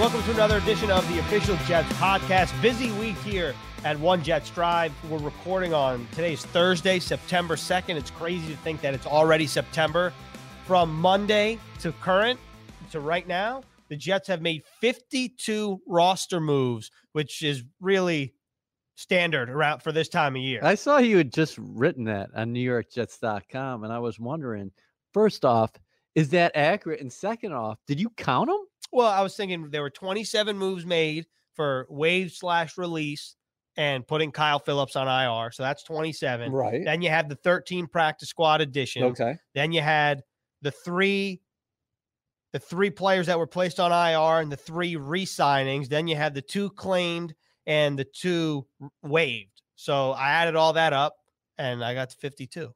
Welcome to another edition of the official Jets podcast. Busy week here at One Jets Drive. We're recording on today's Thursday, September 2nd. It's crazy to think that it's already September. From Monday to current to right now, the Jets have made 52 roster moves, which is really standard around for this time of year. I saw you had just written that on NewYorkJets.com, and I was wondering, first off, is that accurate? And second off, did you count them? Well, I was thinking there were 27 moves made for waive slash release and putting Kyle Phillips on IR. So that's 27. Right. Then you had the 13 practice squad addition. Okay. Then you had the three the three players that were placed on IR and the three re-signings. Then you had the two claimed and the two waived. So I added all that up and I got to 52.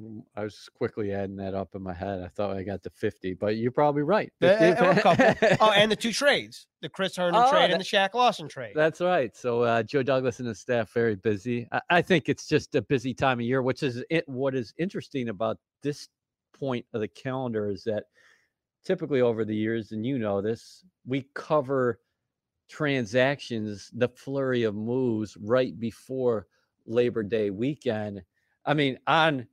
Mm, I was quickly adding that up in my head. I thought I got to 50, but you're probably right. Uh, a couple. oh, and the two trades, the Chris Herndon Oh, trade that- and the Shaq Lawson trade. That's right. So uh, Joe Douglas and his staff very busy. I, I think it's just a busy time of year, which is it, what is interesting about this point of the calendar is that typically over the years, and you know this, we cover transactions, the flurry of moves right before Labor Day weekend. I mean, on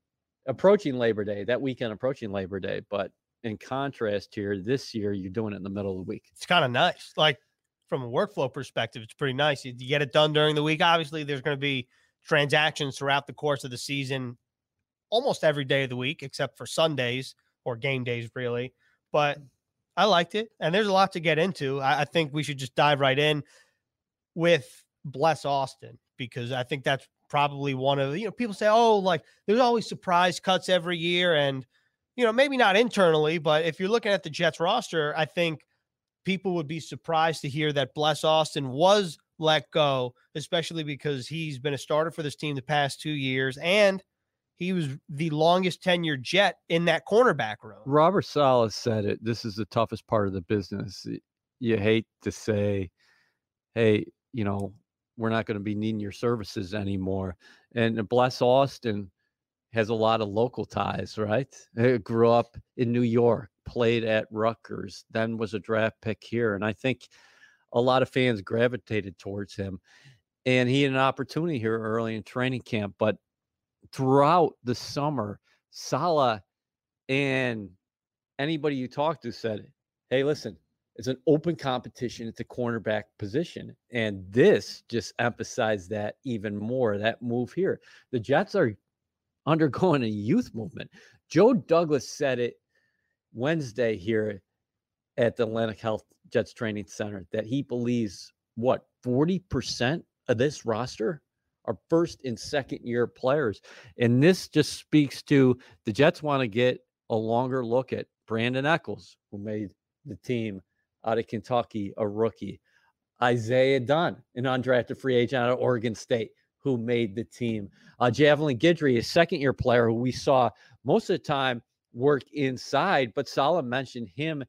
approaching Labor Day, that weekend approaching Labor Day, but in contrast here, this year you're doing it in the middle of the week. it's kind of nice. Like from a workflow perspective, it's pretty nice. You, get it done during the week. Obviously, there's going to be transactions throughout the course of the season, almost every day of the week, except for Sundays or game days, really. But mm. I liked it, and there's a lot to get into. I, I think we should just dive right in with Bless Austin because I think that's probably one of you know people say, oh, like there's always surprise cuts every year, and you know maybe not internally, but if you're looking at the Jets roster, I think people would be surprised to hear that Bless Austin was let go, especially because he's been a starter for this team the past two years and he was the longest tenured Jet in that cornerback room. Robert Saleh said it. This is the toughest part of the business. You hate to say, hey, you know, we're not going to be needing your services anymore. And uh, Bless Austin has a lot of local ties, right? He grew up in New York, played at Rutgers, then was a draft pick here. And I think a lot of fans gravitated towards him. And he had an opportunity here early in training camp. But throughout the summer, Saleh and anybody you talk to said, Hey, listen, it's an open competition at the cornerback position. And this just emphasized that even more. That move here. The Jets are undergoing a youth movement. Joe Douglas said it Wednesday here at the Atlantic Health Jets Training Center that he believes what 40% of this roster are first and second year players. And this just speaks to the Jets want to get a longer look at Brandon Echols, who made the team out of Kentucky, a rookie. Isaiah Dunn, an undrafted free agent out of Oregon State, who made the team. Uh, Javelin Guidry, a second year player who we saw most of the time work inside, but Saleh mentioned him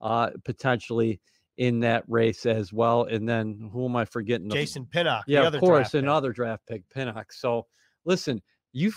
uh, potentially in that race as well. And then who am I forgetting? Jason Pinnock, the yeah, of course, pick. another draft pick, Pinnock. So listen, you,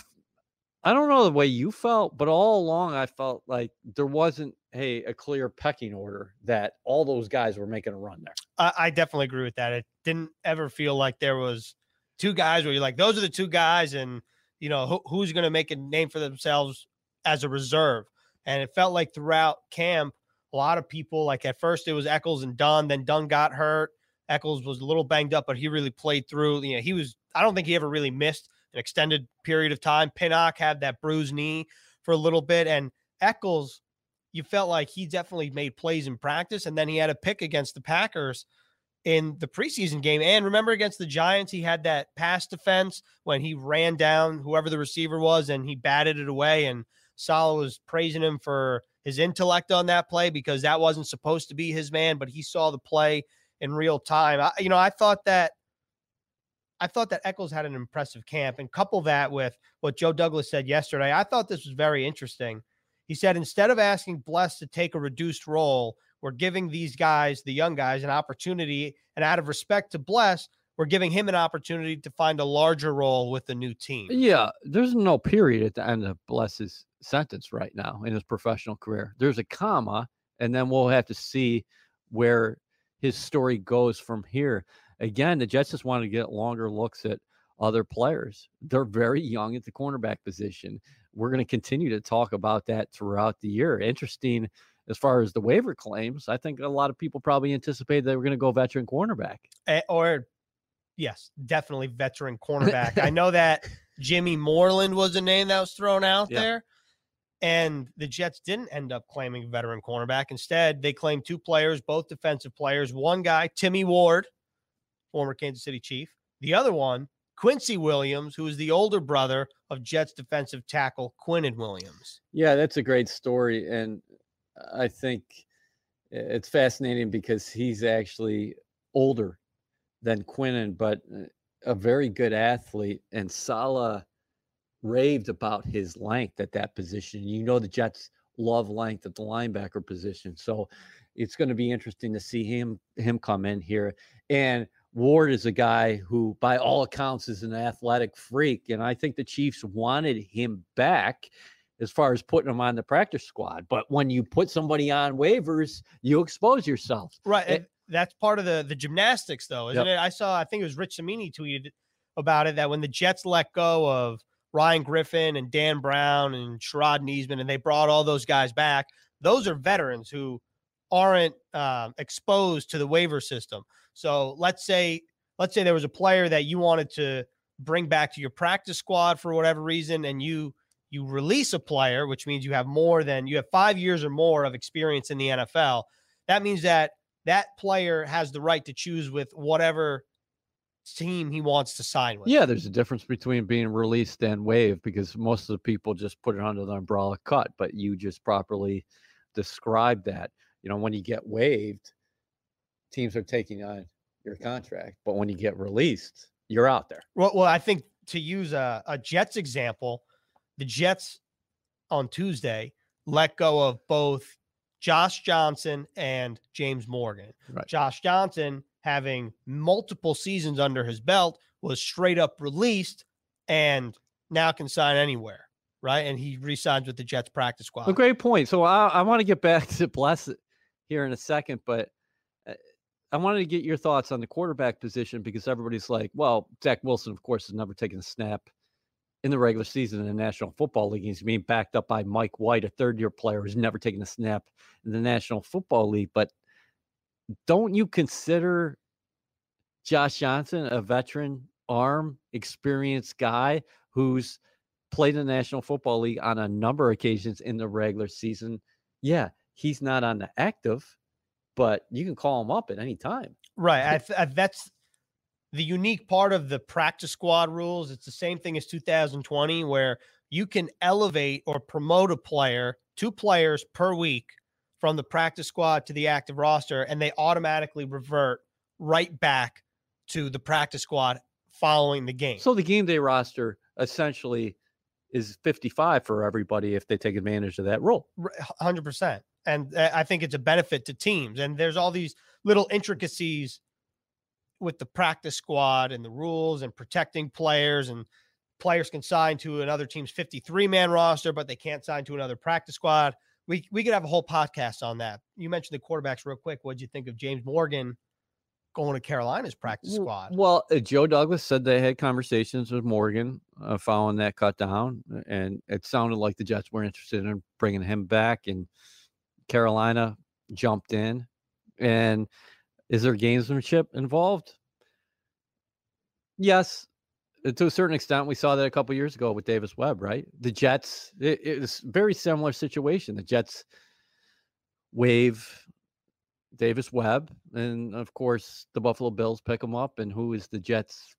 I don't know the way you felt, but all along I felt like there wasn't hey a clear pecking order that all those guys were making a run there. I, I definitely agree with that. It didn't ever feel like there was two guys where you're like, those are the two guys, and you know who, who's going to make a name for themselves as a reserve. And it felt like throughout camp, a lot of people like at first it was Echols and Dunn, then Dunn got hurt. Echols was a little banged up, but he really played through. You know, he was. I don't think he ever really missed an extended period of time. Pinnock had that bruised knee for a little bit, and Echols, you felt like he definitely made plays in practice, and then he had a pick against the Packers in the preseason game. And remember against the Giants, he had that pass defense when he ran down whoever the receiver was and he batted it away. And Saleh was praising him for his intellect on that play because that wasn't supposed to be his man, but he saw the play in real time. I, you know, I thought that I thought that Echols had an impressive camp and couple that with what Joe Douglas said yesterday. I thought this was very interesting. He said instead of asking Bless to take a reduced role, we're giving these guys, the young guys, an opportunity. And out of respect to Bless, we're giving him an opportunity to find a larger role with the new team. Yeah, there's no period at the end of Bless's sentence right now in his professional career. There's a comma, and then we'll have to see where his story goes from here. Again, the Jets just wanted to get longer looks at other players. They're very young at the cornerback position. We're going to continue to talk about that throughout the year. Interesting as far as the waiver claims. I think a lot of people probably anticipated they were going to go veteran cornerback. Eh, or, yes, definitely veteran cornerback. I know that Jimmy Moreland was a name that was thrown out Yeah. there. And the Jets didn't end up claiming a veteran cornerback. Instead, they claimed two players, both defensive players. One guy, Timmy Ward, former Kansas City Chief. The other one, Quincy Williams, who is the older brother of Jets defensive tackle Quinnen Williams. Yeah, that's a great story. And I think it's fascinating because he's actually older than Quinnen, but uh, a very good athlete. And Saleh raved about his length at that position. You know, the Jets love length at the linebacker position. So it's going to be interesting to see him him come in here. And Ward is a guy who, by all accounts, is an athletic freak. And I think the Chiefs wanted him back as far as putting him on the practice squad. But when you put somebody on waivers, you expose yourself. Right. Eh and that's part of the the gymnastics, though, isn't Yep. it? I saw, I think it was Rich Cimini tweeted about it that when the Jets let go of Ryan Griffin and Dan Brown and Sherrod Neasman, and they brought all those guys back, those are veterans who aren't um, exposed to the waiver system. So let's say, let's say there was a player that you wanted to bring back to your practice squad for whatever reason, and you you release a player, which means you have more than you have five years or more of experience in the NFL. That means that that player has the right to choose with whatever team he wants to sign with. Yeah, there's a difference between being released and waived because most of the people just put it under the umbrella cut, but you just properly described that. You know, when you get waived, teams are taking on your contract, but when you get released, you're out there. Well, well I think to use a, a Jets example, the Jets on Tuesday let go of both Josh Johnson and James Morgan. Right. Josh Johnson, having multiple seasons under his belt, was straight up released and now can sign anywhere. Right. And he resigns with the Jets practice squad. A great point. So I, I want to get back to Bless here in a second, but I wanted to get your thoughts on the quarterback position because everybody's like, well, Zach Wilson, of course, has never taken a snap in the regular season in the National Football League. He's being backed up by Mike White, a third year player who's never taken a snap in the National Football League. But don't you consider Josh Johnson a veteran arm, experienced guy who's played in the National Football League on a number of occasions in the regular season? Yeah, he's not on the active, but you can call him up at any time. Right. I th- I, that's the unique part of the practice squad rules. It's the same thing as 2020, where you can elevate or promote a player, two players per week from the practice squad to the active roster, and they automatically revert right back to the practice squad following the game. So the game day roster essentially is 55 for everybody if they take advantage of that rule. 100%. And uh, I think it's a benefit to teams. And there's all these little intricacies with the practice squad and the rules and protecting players and players can sign to another team's 53 man roster, but they can't sign to another practice squad. We, we could have a whole podcast on that. You mentioned the quarterbacks real quick. What'd you think of James Morgan going to Carolina's practice squad? Well, uh, Joe Douglas said they had conversations with Morgan uh, following that cut down, and it sounded like the Jets were interested in bringing him back, and Carolina jumped in. And is there gamesmanship involved? Yes, uh, to a certain extent. We saw that a couple years ago with Davis Webb, right? The Jets, it, it was very similar situation. The Jets waive Davis Webb, and of course the Buffalo Bills pick him up. And who is the Jets'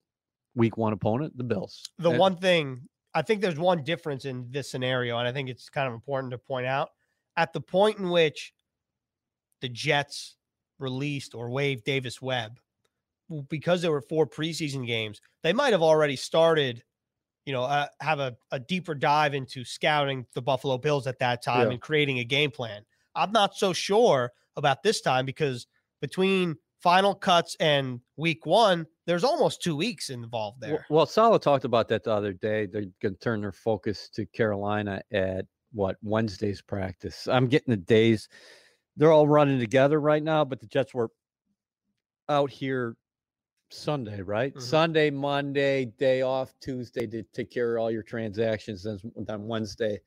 Week One opponent? The Bills. the And- one thing I think there's one difference in this scenario, and I think it's kind of important to point out at the point in which the Jets released or waived Davis Webb, because there were four preseason games, they might have already started, you know, uh, have a, a deeper dive into scouting the Buffalo Bills at that time Yeah. and creating a game plan. I'm not so sure about this time because between final cuts and week one, there's almost two weeks involved there. Well, Saleh talked about that the other day. They're going to turn their focus to Carolina at what Wednesday's practice. I'm getting the days. They're all running together right now, but the Jets were out here Sunday, right? Mhm. Sunday, Monday, day off, Tuesday to take care of all your transactions, then, then Wednesday,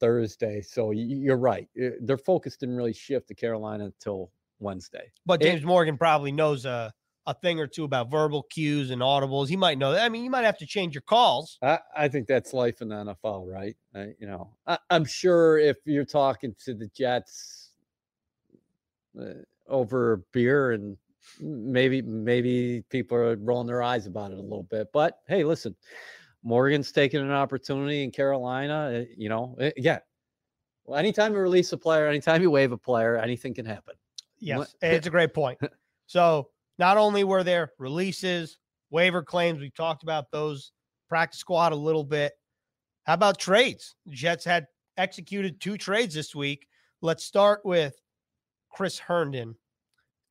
Thursday. So you're right. Uh, Their focus didn't really shift to Carolina until Wednesday. But It- James Morgan probably knows a, a thing or two about verbal cues and audibles. He might know that. I mean, you might have to change your calls. I, I think that's life in the NFL, right? Uh, you know, I, I'm sure if you're talking to the Jets uh, over beer and maybe maybe people are rolling their eyes about it a little bit. But hey, listen, Morgan's taking an opportunity in Carolina. uh, You know, uh, again, well, anytime you release a player, anytime you waive a player, anything can happen. Yes, it's a great point. So not only were there releases, waiver claims, we talked about those practice squad a little bit. How about trades? Jets had executed two trades this week. Let's start with Chris Herndon.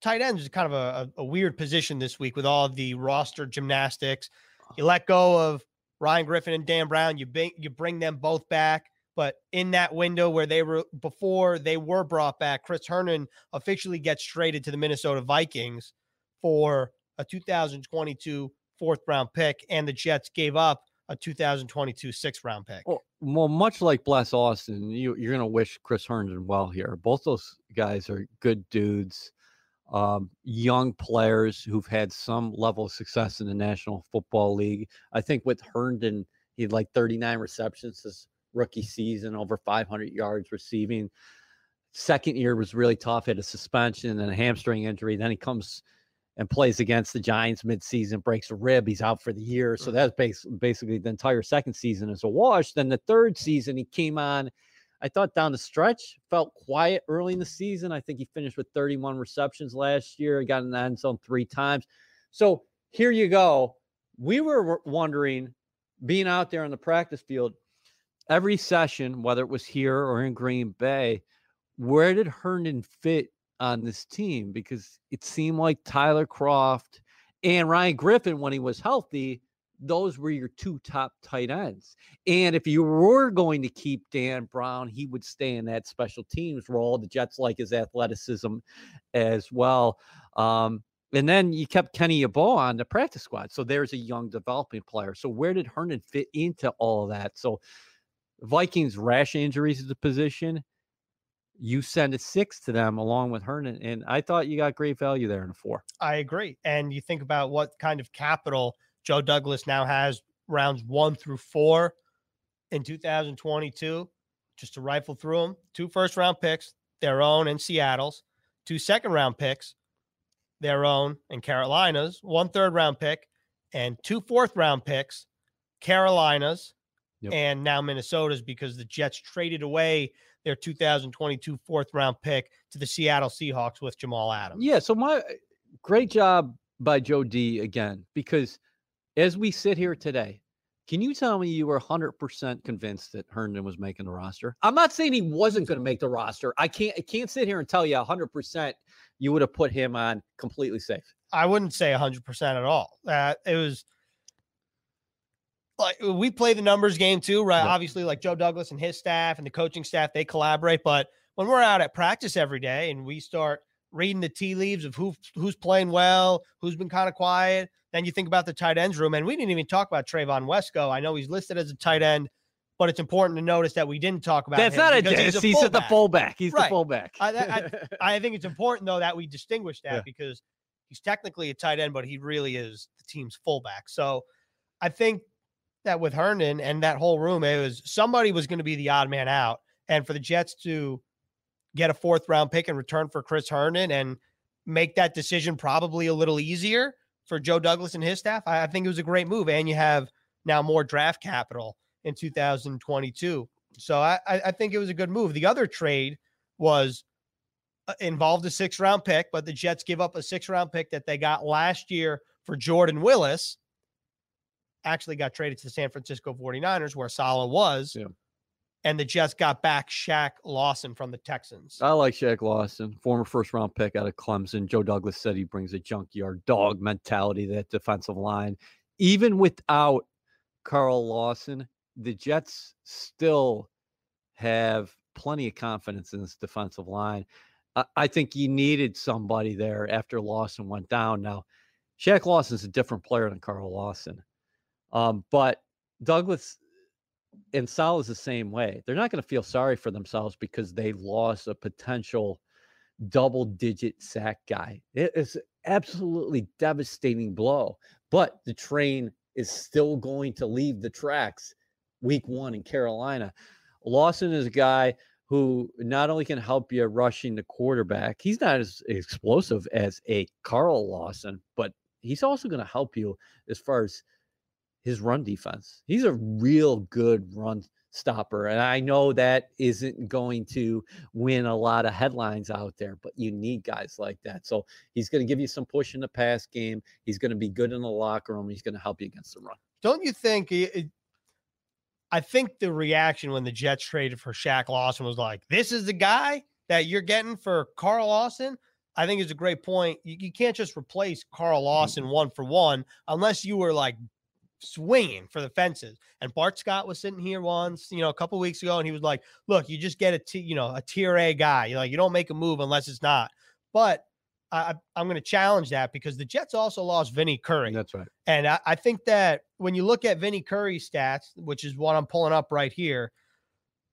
Tight end is kind of a, a, weird position this week with all the roster gymnastics. You let go of Ryan Griffin and Dan Brown. You bring you bring them both back, but in that window where they were before they were brought back, Chris Herndon officially gets traded to the Minnesota Vikings for a 2022 fourth round pick, and the Jets gave up a 2022 sixth round pick. Well, well, much like Bless Austin, you, you're going to wish Chris Herndon well here. Both those guys are good dudes, um, young players who've had some level of success in the National Football League. I think with Herndon, he had like 39 receptions his rookie season, over 500 yards receiving. Second year was really tough. Had a suspension and a hamstring injury. Then he comes and plays against the Giants midseason, breaks a rib. He's out for the year. So Mhm. that's bas- basically the entire second season is a wash. Then the third season, he came on. I thought down the stretch, felt quiet early in the season. I think he finished with 31 receptions last year. He got in the end zone three times. So here you go. We were wondering, being out there on the practice field, every session, whether it was here or in Green Bay, where did Herndon fit on this team? Because it seemed like Tyler Kroft and Ryan Griffin, when he was healthy, those were your two top tight ends. And if you were going to keep Dan Brown, he would stay in that special teams role. The Jets like his athleticism as well. Um, and then you kept Kenny Yeboah on the practice squad. So there's a young developing player. So where did Herndon fit into all of that? So Vikings rash injuries at the position. You send a six to them along with Herndon. And I thought you got great value there in a four. I agree. And you think about what kind of capital Joe Douglas now has rounds one through four in 2022, just to rifle through them. Two first round picks, their own and Seattle's, two second round picks, their own and Carolina's, one third round pick, and two fourth round picks, Carolina's, Yep. and now Minnesota's because the Jets traded away their 2022 fourth round pick to the Seattle Seahawks with Jamal Adams. Yeah. So my great job by Joe D again, because as we sit here today, can you tell me you were 100% convinced that Herndon was making the roster? I'm not saying he wasn't going to make the roster. I can't I can't sit here and tell you 100% you would have put him on completely safe. I wouldn't say 100% at all. Uh, it was like we play the numbers game too, right? Yeah. Obviously, like Joe Douglas and his staff and the coaching staff, they collaborate. But when we're out at practice every day and we start reading the tea leaves of who who's playing well, who's been kind of quiet, then you think about the tight ends room. And we didn't even talk about Trevon Wesco. I know he's listed as a tight end, but it's important to notice that we didn't talk about That's him not a he's, he's at the fullback. He's Right. the fullback. I- I think it's important though that we distinguish that Yeah. because he's technically a tight end, but he really is the team's fullback. So I think that with Herndon and that whole room, it was somebody was going to be the odd man out, and for the Jets to get a fourth round pick in return for Chris Herndon and make that decision probably a little easier for Joe Douglas and his staff, I, I think it was a great move. And you have now more draft capital in 2022. So I, I think it was a good move. The other trade was uh, involved a six round pick, but the Jets give up a six round pick that they got last year for Jordan Willis. Actually got traded to the San Francisco 49ers, where Saleh was. Yeah. And the Jets got back Shaq Lawson from the Texans. I like Shaq Lawson, former first round pick out of Clemson. Joe Douglas said he brings a junkyard dog mentality to that defensive line. Even without Carl Lawson, the Jets still have plenty of confidence in this defensive line. I, I think you needed somebody there after Lawson went down. Now, Shaq Lawson's a different player than Carl Lawson. Um, but Douglas and Sal is the same way. They're not going to feel sorry for themselves because they lost a potential double digit sack guy. It is absolutely devastating blow, but the train is still going to leave the tracks week one in Carolina. Lawson is a guy who not only can help you rushing the quarterback, he's not as explosive as a Carl Lawson, but he's also going to help you as far as his run defense. He's a real good run stopper. And I know that isn't going to win a lot of headlines out there, but you need guys like that. So he's going to give you some push in the pass game. He's going to be good in the locker room. He's going to help you against the run. Don't you think? It, I think the reaction when the Jets traded for Shaq Lawson was like, this is the guy that you're getting for Carl Lawson. I think is a great point. You, you can't just replace Carl mm-hmm. Lawson one for one unless you were like swinging for the fences. And Bart Scott was sitting here once, you know, a couple weeks ago, and he was like, "Look, you just get a t, you know, a tier A guy. You like you don't make a move unless it's not." But I, I'm going to challenge that because the Jets also lost Vinny Curry. That's right. And I, I think that when you look at Vinny Curry's stats, which is what I'm pulling up right here,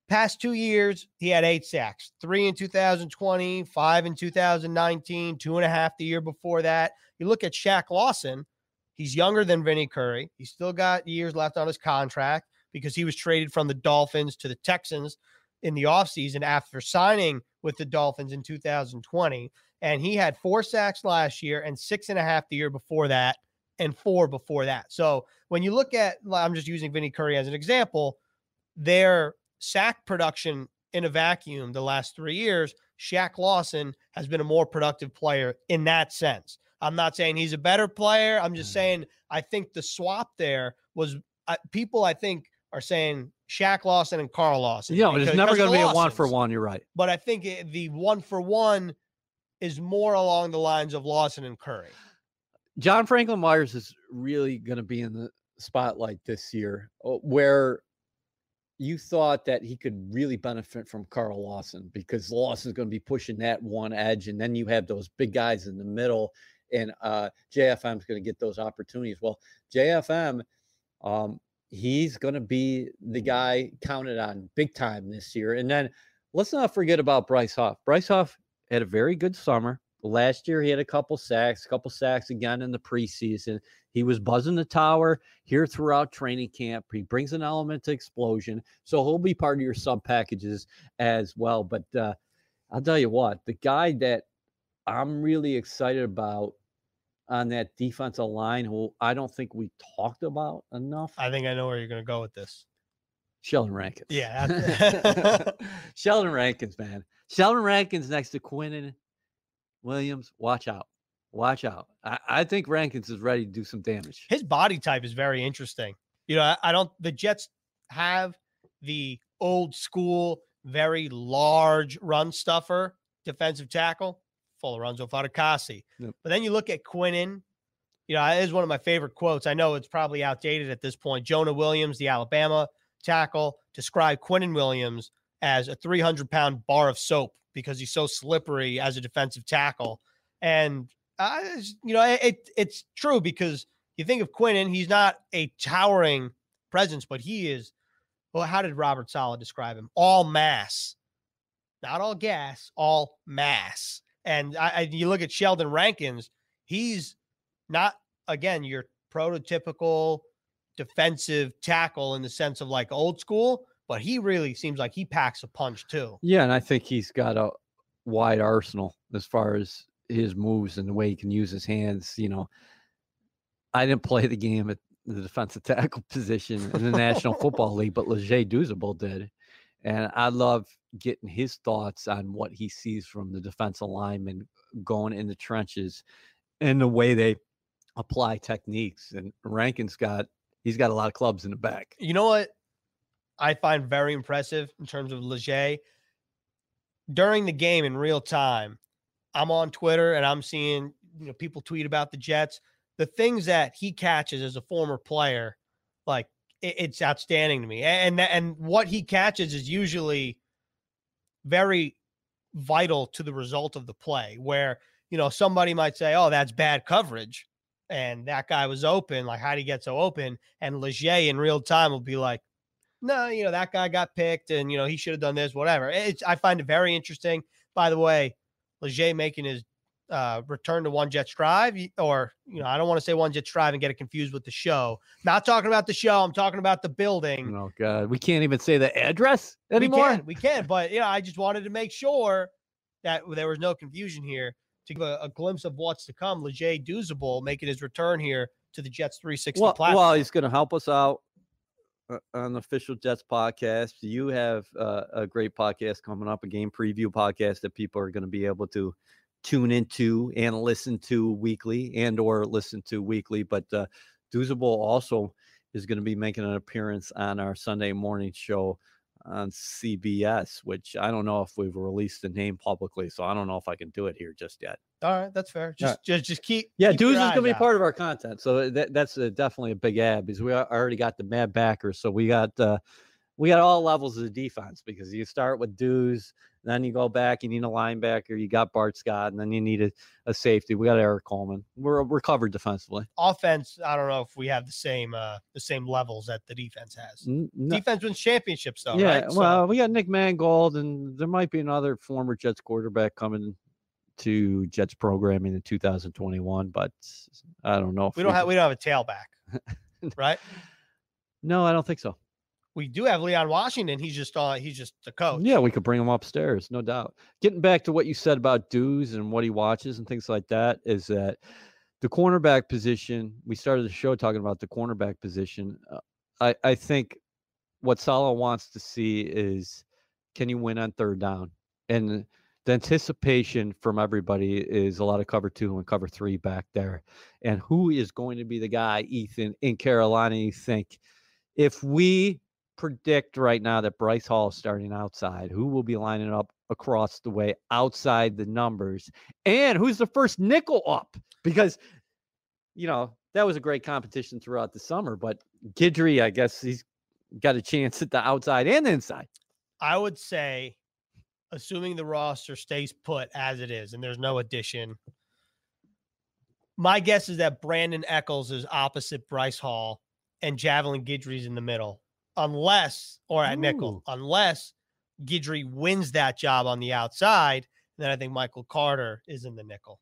past two years, he had eight sacks three in 2020, five in 2019, two and a half the year before that. You look at Shaq Lawson, he's younger than Vinny Curry. He's still got years left on his contract because he was traded from the Dolphins to the Texans in the offseason after signing with the Dolphins in 2020 and he had four sacks last year and six and a half the year before that and four before that. So when you look at, I'm just using Vinny Curry as an example, their sack production in a vacuum the last three years, Shaq Lawson has been a more productive player in that sense. I'm not saying he's a better player. I'm just mm. saying I think the swap there was uh, people I think are saying Shaq Lawson and Carl Lawson. Yeah, but it's never going to be a one for one. You're right. But I think it, the one for one is more along the lines of Lawson and Curry. John Franklin Myers is really going to be in the spotlight this year, uh, where you thought that he could really benefit from Carl Lawson because Lawson's going to be pushing that one edge, and then you have those big guys in the middle, and uh, JFM is going to get those opportunities. Well, JFM, um, he's going to be the guy counted on big time this year, and then let's not forget about Bryce Huff. Bryce Huff had a very good summer. Last year, he had a couple sacks, a couple sacks again in the preseason. He was buzzing the tower here throughout training camp. He brings an element to explosion. So he'll be part of your sub packages as well. But uh, I'll tell you what, the guy that I'm really excited about on that defensive line, who I don't think we talked about enough. I think I know where you're going to go with this. Sheldon Rankins. Yeah. Sheldon Rankins, man. Sheldon Rankins next to Quinnen Williams. Watch out. Watch out. I, I, think Rankins is ready to do some damage. His body type is very interesting. You know, I, I don't, the Jets have the old school, very large run stuffer defensive tackle, Folorunso Fatukasi. Yep. But then you look at Quinnen, you know, it is one of my favorite quotes. I know it's probably outdated at this point. Jonah Williams, the Alabama tackle, described Quinnen Williams as a 300 pound bar of soap because he's so slippery as a defensive tackle. And, uh, you know, it, it's true because you think of Quinnen, he's not a towering presence, but he is. Well, how did Robert Saleh describe him? All mass, not all gas, all mass. And I, I, you look at Sheldon Rankins, he's not, again, your prototypical defensive tackle in the sense of like old school, but he really seems like he packs a punch too. Yeah, and I think he's got a wide arsenal as far as his moves and the way he can use his hands. You know, I didn't play the game at the defensive tackle position in the National Football League, but Leger Douzable did. And I love getting his thoughts on what he sees from the defensive lineman going in the trenches and the way they apply techniques. And Rankin's got he's got a lot of clubs in the back. You know what? I find very impressive in terms of Leger. During the game in real time, I'm on Twitter and I'm seeing you know people tweet about the Jets. The things that he catches as a former player, like it's outstanding to me. And and what he catches is usually very vital to the result of the play. Where you know somebody might say, "Oh, that's bad coverage," and that guy was open. Like, how would he get so open? And Leger in real time will be like, "No, you know that guy got picked, and you know he should have done this, whatever." It's, I find it very interesting. By the way, Leger making his uh, return to One Jets Drive, or you know, I don't want to say One Jets Drive and get it confused with the show. Not talking about the show. I'm talking about the building. Oh God, we can't even say the address anymore. We can, we can, but you know, I just wanted to make sure that there was no confusion here to give a, a glimpse of what's to come. Leger Douzable making his return here to the Jets 360 well, platform. Well, he's going to help us out uh, on the official Jets podcast. You have uh, a great podcast coming up, a game preview podcast that people are going to be able to tune into and listen to weekly and or listen to weekly. But uh, also is going to be making an appearance on our Sunday morning show on CBS, which I don't know if we've released the name publicly, so I don't know if I can do it here just yet. All right, that's fair. Just right. just just keep. Yeah, keep is gonna be out. part of our content, so that, that's a, definitely a big ad because we already got the mad backers, so we got uh, we got all levels of the defense because you start with dues, then you go back, you need a linebacker, you got Bart Scott, and then you need a, a safety. We got Eric Coleman. We're we're covered defensively. Offense, I don't know if we have the same uh the same levels that the defense has. No. Defense wins championships though, yeah, right? Well, so, we got Nick Mangold, and there might be another former Jets quarterback coming to Jets programming in 2021, but I don't know. we don't we have we don't have a tailback, right? No, I don't think so we do have Leon Washington. He's just uh he's just the coach. Yeah, we could bring him upstairs, no doubt. Getting back to what you said about Dooz and what he watches and things like that, is that the cornerback position. We started the show talking about the cornerback position. Uh, I I think what Saleh wants to see is can you win on third down and the anticipation from everybody is a lot of cover two and cover three back there. And who is going to be the guy, Ethan, in Carolina? You think if we predict right now that Bryce Hall is starting outside. Who will be lining up across the way outside the numbers? And who's the first nickel up? Because, you know, that was a great competition throughout the summer. But Guidry, I guess he's got a chance at the outside and the inside. I would say, assuming the roster stays put as it is and there's no addition, my guess is that Brandon Echols is opposite Bryce Hall and Javelin Guidry's in the middle unless or at Ooh. nickel, unless Guidry wins that job on the outside. Then I think Michael Carter is in the nickel.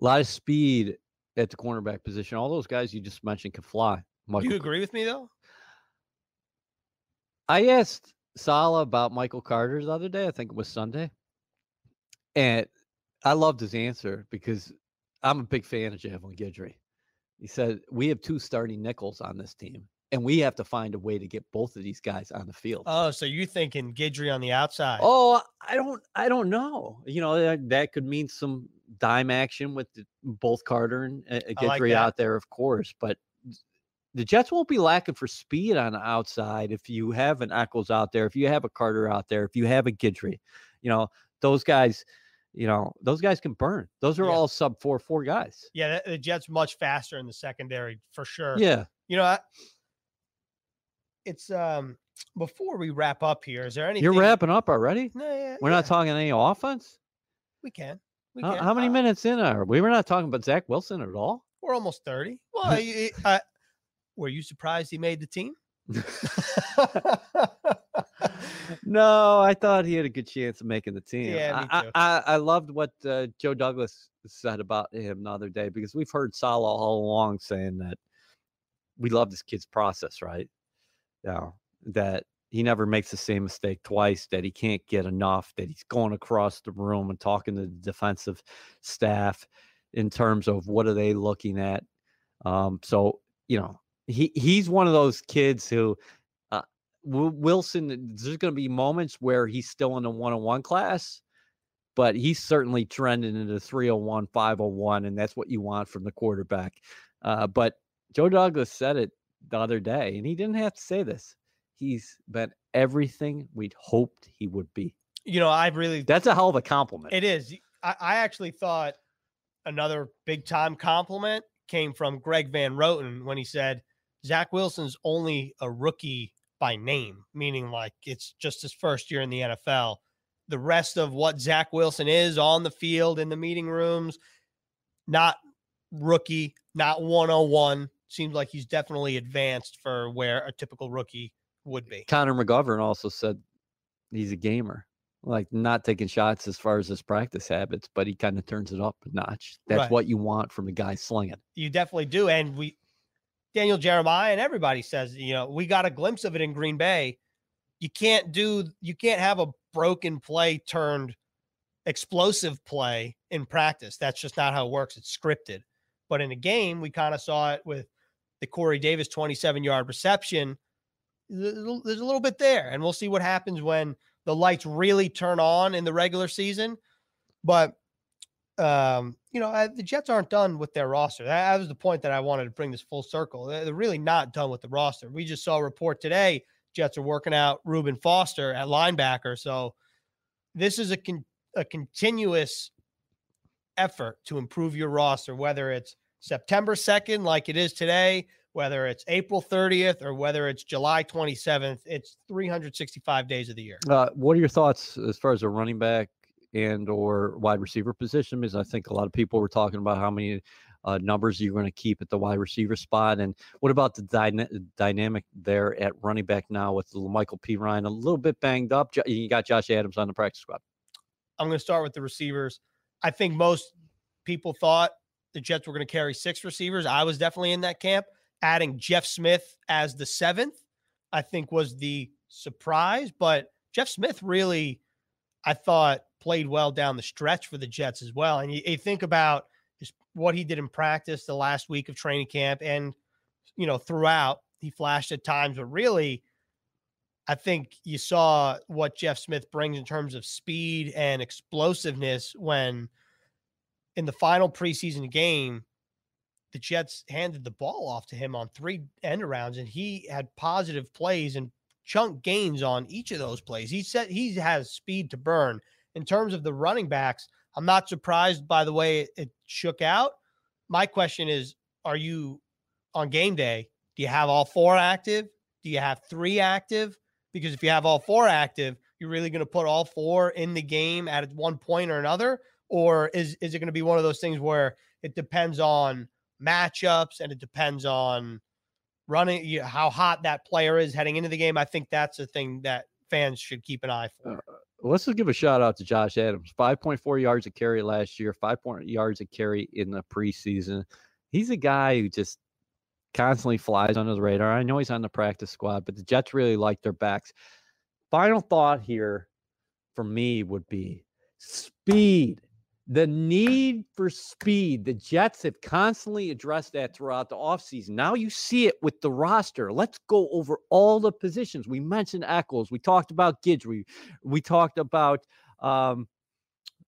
A lot of speed at the cornerback position. All those guys you just mentioned can fly. Michael, Do you agree with me though? I asked Saleh about Michael Carter the other day. I think it was Sunday. And I loved his answer because I'm a big fan of Javon Guidry. He said, We have two starting nickels on this team and we have to find a way to get both of these guys on the field. Oh, so you thinking Guidry on the outside? Oh, I don't, I don't know. You know, that, that could mean some dime action with the, both Carter and uh, Guidry like out there, of course. But the Jets won't be lacking for speed on the outside if you have an Echols out there, if you have a Carter out there, if you have a Guidry. You know, those guys. You know, those guys can burn. Those are yeah. all sub four four guys. Yeah, the, the Jets much faster in the secondary for sure. Yeah, you know, I, it's um before we wrap up here, is there anything You're wrapping up already? No, yeah, We're yeah. not talking any offense? We can. We how, can. how, many uh, minutes in are we? We're not talking about Zach Wilson at all. We're almost 30. Well, he, uh, were you surprised he made the team? no, I thought he had a good chance of making the team. Yeah, I, I, I, loved what uh, Joe Douglas said about him the other day because we've heard Saleh all along saying that we love this kid's process, right? Know, that he never makes the same mistake twice, that he can't get enough, that he's going across the room and talking to the defensive staff in terms of what are they looking at. Um, so, you know, he he's one of those kids who uh, Wilson, there's going to be moments where he's still in the one on one class, but he's certainly trending into 301, 501, and that's what you want from the quarterback. Uh, but Joe Douglas said it the other day, and he didn't have to say this. He's been everything we'd hoped he would be. You know, I really that's a hell of a compliment. It is. I, I actually thought another big time compliment came from Greg Van Roten when he said Zach Wilson's only a rookie by name, meaning like it's just his first year in the NFL. the rest of what Zach Wilson is on the field in the meeting rooms. Not rookie, not 101. Seems like he's definitely advanced for where a typical rookie would be. Connor McGovern also said he's a gamer, like not taking shots as far as his practice habits, but he kind of turns it up a notch. That's Right. what you want from a guy slinging. You definitely do. And we, Daniel Jeremiah and everybody says, you know, we got a glimpse of it in Green Bay. You can't do, you can't have a broken play turned explosive play in practice. That's just not how it works. It's scripted. But in a game, we kind of saw it with the Corey Davis 27 yard reception. There's a little- bit there, and we'll see what happens when the lights really turn on in the regular season. But um, you know, the Jets aren't done with their roster. That, that was the point that I wanted to bring this full circle. They're they're really not done with the roster. We just saw a report today. Jets are working out Reuben Foster at linebacker. So this is a con- a continuous effort to improve your roster, whether it's September 2nd, like it is today, whether it's April 30th, or whether it's July 27th. It's 365 days of the year. Uh, what are your thoughts as far as a running back and or wide receiver position? Because I think a lot of people were talking about how many uh, numbers you're going to keep at the wide receiver spot, and what about the dyna- dynamic there at running back now with La'Mical Perine a little bit banged up? You got Josh Adams on the practice squad. I'm going to start with the receivers. I think most people thought the Jets were going to carry six receivers. I was definitely in that camp. Adding Jeff Smith as the seventh, I think, was the surprise. But Jeff Smith really, I thought, played well down the stretch for the Jets as well. And you, you think about just what he did in practice the last week of training camp and, you know, throughout, he flashed at times, but really, I think you saw what Jeff Smith brings in terms of speed and explosiveness when in the final preseason game, the Jets handed the ball off to him on three end arounds, and he had positive plays and chunk gains on each of those plays. He said he has speed to burn. In terms of the running backs, I'm not surprised by the way it, shook out. My question is, are you on game day? Do you have all four active? Do you have three active? Because if you have all four active, you're really going to put all four in the game at one point or another, or is is it going to be one of those things where it depends on matchups and it depends on running you know, how hot that player is heading into the game? I think that's a thing that fans should keep an eye for. Uh, let's just give a shout out to Josh Adams. 5.4 yards a carry last year, 5 point yards a carry in the preseason. He's a guy who just constantly flies under the radar. I know he's on the practice squad, but the Jets really like their backs. Final thought here for me would be speed. The need for speed. The Jets have constantly addressed that throughout the offseason. Now you see it with the roster. Let's go over all the positions. We mentioned Echols. We talked about Guidry. We talked about um,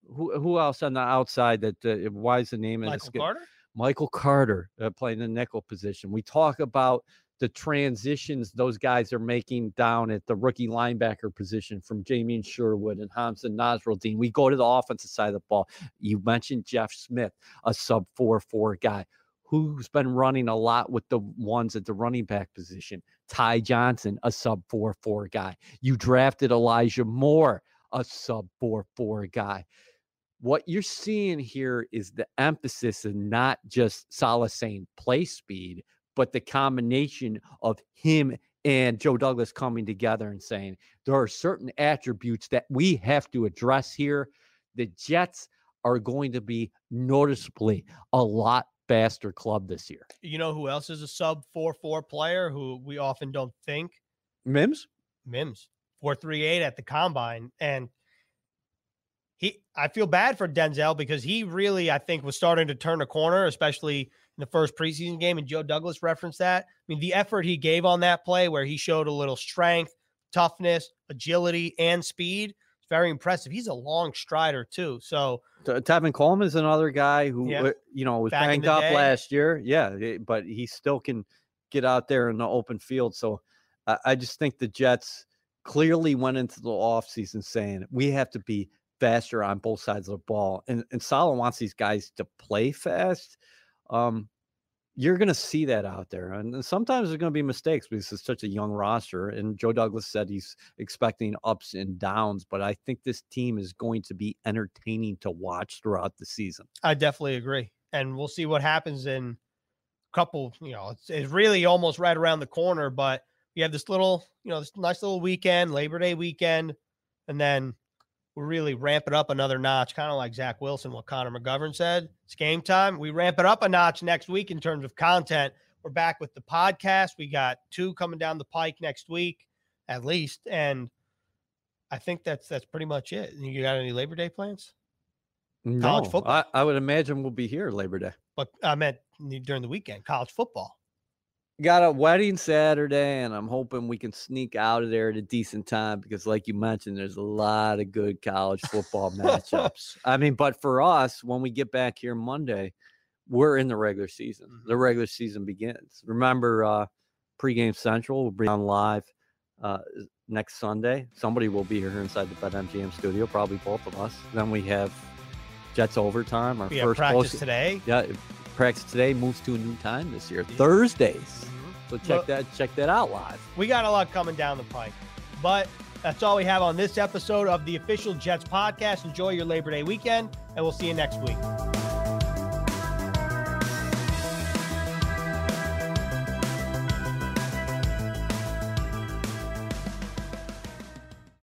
who who else on the outside that uh, why is the name of Michael? Carter? Michael Carter uh, playing the nickel position. We talk about the transitions those guys are making down at the rookie linebacker position from Jamien Sherwood and Hamsah Nasirildeen. We go to the offensive side of the ball. You mentioned Jeff Smith, a sub 4 4 guy who's been running a lot with the ones at the running back position. Ty Johnson, a sub 4 4 guy. You drafted Elijah Moore, a sub 4 4 guy what you're seeing here is the emphasis of not just Saleh saying play speed, but the combination of him and Joe Douglas coming together and saying there are certain attributes that we have to address here. The Jets are going to be noticeably a lot faster club this year. You know who else is a sub 4 4 player who we often don't think? Mims? Mims, 438 at the combine. And he, I feel bad for Denzel because he really, I think, was starting to turn a corner, especially in the first preseason game. And Joe Douglas referenced that. I mean, the effort he gave on that play where he showed a little strength, toughness, agility, and speed. It's very impressive. He's a long strider, too. So, Tevin Coleman is another guy who, Yeah. uh, you know, was Back banged up day. last year. Yeah, but he still can get out there in the open field. So I, I just think the Jets clearly went into the offseason saying we have to be faster on both sides of the ball. And, and Saleh wants these guys to play fast. Um, you're going to see that out there. And sometimes there's going to be mistakes because it's such a young roster. And Joe Douglas said he's expecting ups and downs, but I think this team is going to be entertaining to watch throughout the season. I definitely agree. And we'll see what happens in a couple, you know, it's, it's really almost right around the corner, but you have this little, you know, this nice little weekend, Labor Day weekend, and then we really ramp it up another notch, kind of like Zach Wilson, what Connor McGovern said. It's game time. We ramp it up a notch next week in terms of content. We're back with the podcast. We got two coming down the pike next week, at least. And I think that's that's pretty much it. You got any Labor Day plans? No, college football. I, I would imagine we'll be here Labor Day. But I meant during the weekend, college football got a wedding Saturday, and I'm hoping we can sneak out of there at a decent time because, like you mentioned, there's a lot of good college football matchups. I mean, but for us, when we get back here Monday, we're in the regular season. Mm-hmm. The regular season begins. Remember, uh, pregame central will be on live uh, next Sunday. Somebody will be here inside the BetMGM studio, probably both of us. Then we have Jets overtime. Our we first practice today. Yeah, practice today moves to a new time this year, Thursdays. Mm-hmm. So check well, that check that out live. We got a lot coming down the pike, but that's all we have on this episode of the official Jets podcast. Enjoy your Labor Day weekend, and we'll see you next week.